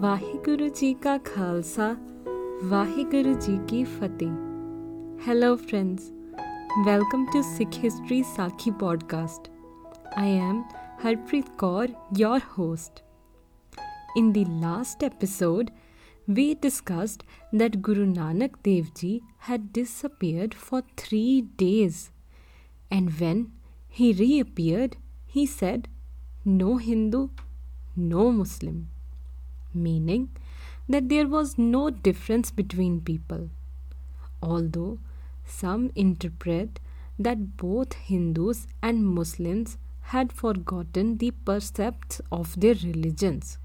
ਵਾਹਿਗੁਰੂ ਜੀ ਕਾ ਖਾਲਸਾ ਵਾਹਿਗੁਰੂ ਜੀ ਕੀ ਫਤਿਹ hello friends welcome to sikh history sakhi podcast i am harpreet kaur your host in the last episode we discussed that guru nanak dev ji had disappeared for 3 days and when he reappeared he said no hindu no muslim meaning that there was no difference between people. Although some interpret that both Hindus and Muslims had forgotten the precepts of their religions.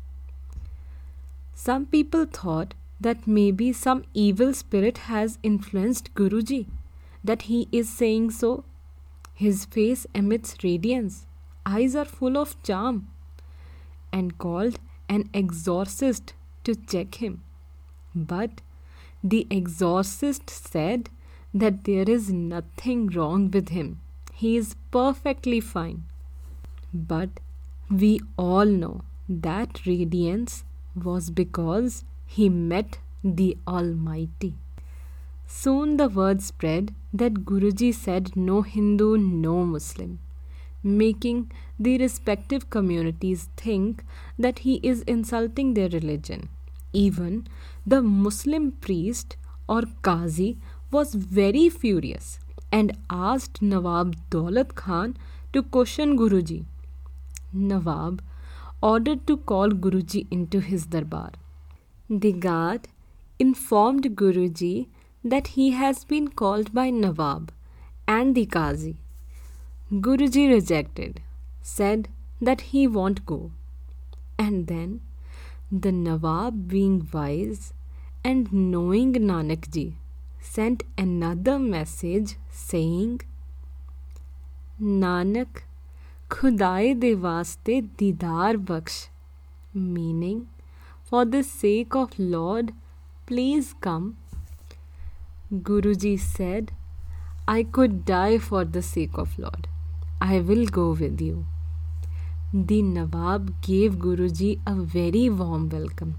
Some people thought that maybe some evil spirit has influenced Guruji, that he is saying so. His face emits radiance, eyes are full of charm, and called an exorcist to check him. But the exorcist said that there is nothing wrong with him. He is perfectly fine. But we all know that radiance was because he met the Almighty. Soon the word spread that Guruji said no Hindu, no Muslim making the respective communities think that he is insulting their religion. Even the Muslim priest or Qazi was very furious and asked Nawab Daulat Khan to question Guruji. Nawab ordered to call Guruji into his darbar. The guard informed Guruji that he has been called by Nawab and the Qazi Guruji rejected, said that he won't go. And then the Nawab, being wise and knowing Nanakji, sent another message saying, Nanak, Khudai Devaste Didar Baksh, meaning, for the sake of Lord, please come. Guruji said, I could die for the sake of Lord. I will go with you. The Nawab gave Guruji a very warm welcome.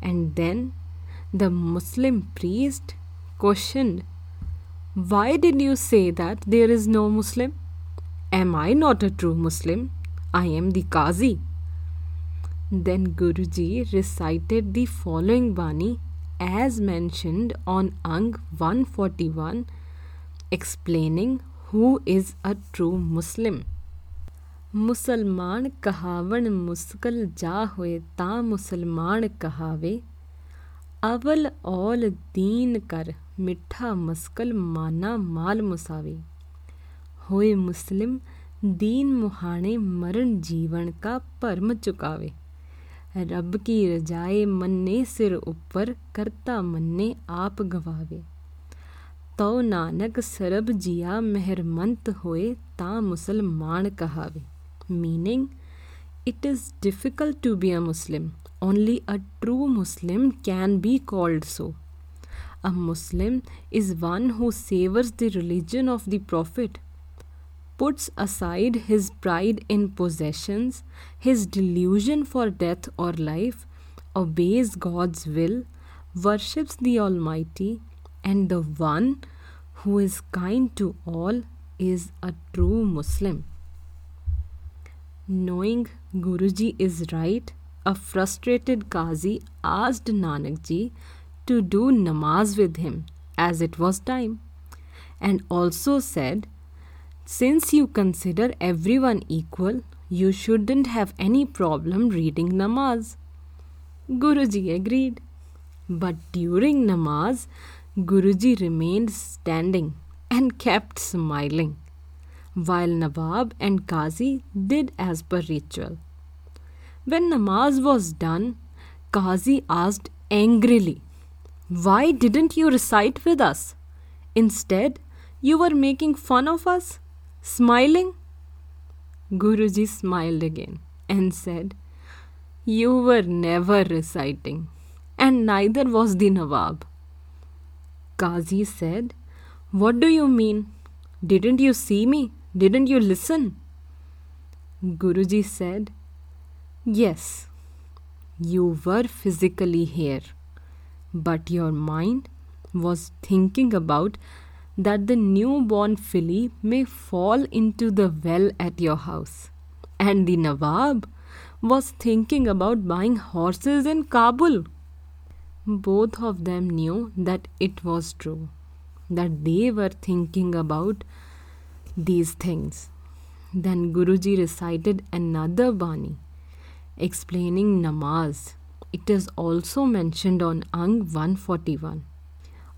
And then the Muslim priest questioned, Why did you say that there is no Muslim? Am I not a true Muslim? I am the Qazi. Then Guruji recited the following Bani as mentioned on Ang 141, explaining who is a true Muslim मुसलमान कहावन मुस्कल जा हुए ता मुसलमान कहावे। अवल औल दीन कर मिठा muscle माना माल मुसावे। होए मुस्लिम, दीन मुहाने मरण जीवन का परम चुकावे। रब की रजाए मन्ने सिर ऊपर करता मन्ने आप गवावे। ਤਉ ਨਾਨਕ ਸਰਬ ਜੀਆ ਮਹਿਰਮੰਤ ਹੋਏ ਤਾਂ ਮੁਸਲਮਾਨ ਕਹਾਵੇ meaning it is difficult to be a muslim only a true muslim can be called so a muslim is one who savors the religion of the prophet puts aside his pride in possessions his delusion for death or life obeys god's will worships the almighty and the one who is kind to all is a true Muslim. Knowing Guruji is right, a frustrated Qazi asked Nanak ji to do namaz with him as it was time, and also said, Since you consider everyone equal, you shouldn't have any problem reading namaz. Guruji agreed. But during namaz, Guruji remained standing and kept smiling, while Nawab and Qazi did as per ritual. When namaz was done, Qazi asked angrily, Why didn't you recite with us? Instead, you were making fun of us, smiling. Guruji smiled again and said, You were never reciting, and neither was the Nawab. Qazi said, What do you mean? Didn't you see me? Didn't you listen? Guruji said, Yes, you were physically here, but your mind was thinking about that the newborn filly may fall into the well at your house. And the Nawab was thinking about buying horses in Kabul. Both of them knew that it was true, that they were thinking about these things. Then Guruji recited another Bani explaining namaz. It is also mentioned on Ang 141.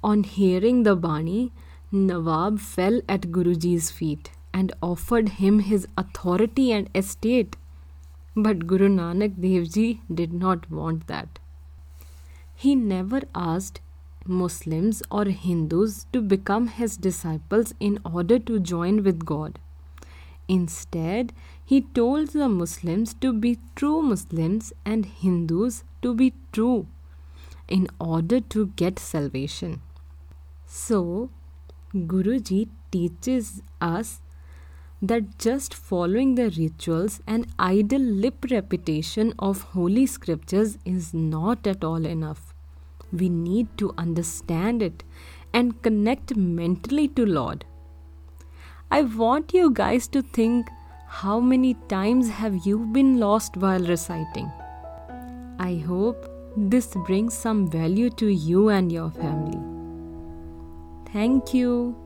On hearing the Bani, Nawab fell at Guruji's feet and offered him his authority and estate. But Guru Nanak Dev Ji did not want that. He never asked Muslims or Hindus to become his disciples in order to join with God. Instead, he told the Muslims to be true Muslims and Hindus to be true in order to get salvation. So, Guruji teaches us that just following the rituals and idle lip repetition of holy scriptures is not at all enough. We need to understand it and connect mentally to Lord. I want you guys to think how many times have you been lost while reciting? I hope this brings some value to you and your family. Thank you.